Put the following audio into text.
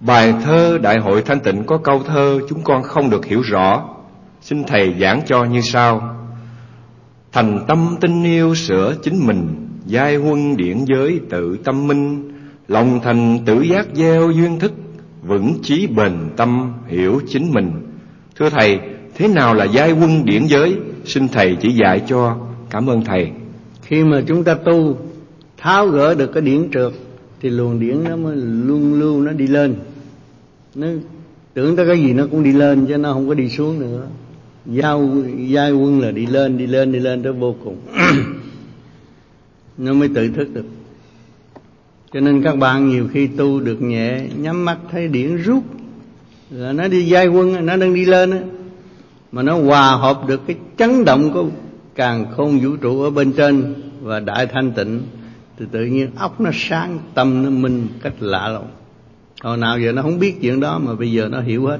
Bài thơ Đại hội Thanh Tịnh có câu thơ chúng con không được hiểu rõ. Xin Thầy giảng cho như sau. Thành tâm tin yêu sửa chính mình, giai huân điển giới tự tâm minh, lòng thành tự giác gieo duyên thức, vững chí bền tâm hiểu chính mình. Thưa Thầy, thế nào là giai quân điển giới? Xin Thầy chỉ dạy cho. Cảm ơn Thầy. Khi mà chúng ta tu, tháo gỡ được cái điển trượt, thì luồng điển nó mới luôn lưu, nó đi lên. Nó tưởng tới cái gì nó cũng đi lên, chứ nó không có đi xuống nữa. Giao giai quân là đi lên đi lên đi lên tới vô cùng. Nó mới tự thức được. Cho nên các bạn nhiều khi tu được nhẹ, nhắm mắt thấy điển rút, là nó đi giai quân, nó đang đi lên á, mà nó hòa hợp được cái chấn động của càng khôn vũ trụ ở bên trên và đại thanh tịnh thì tự nhiên óc nó sáng, tâm nó minh, cách lạ lùng. Hồi nào giờ nó không biết chuyện đó mà bây giờ nó hiểu hết.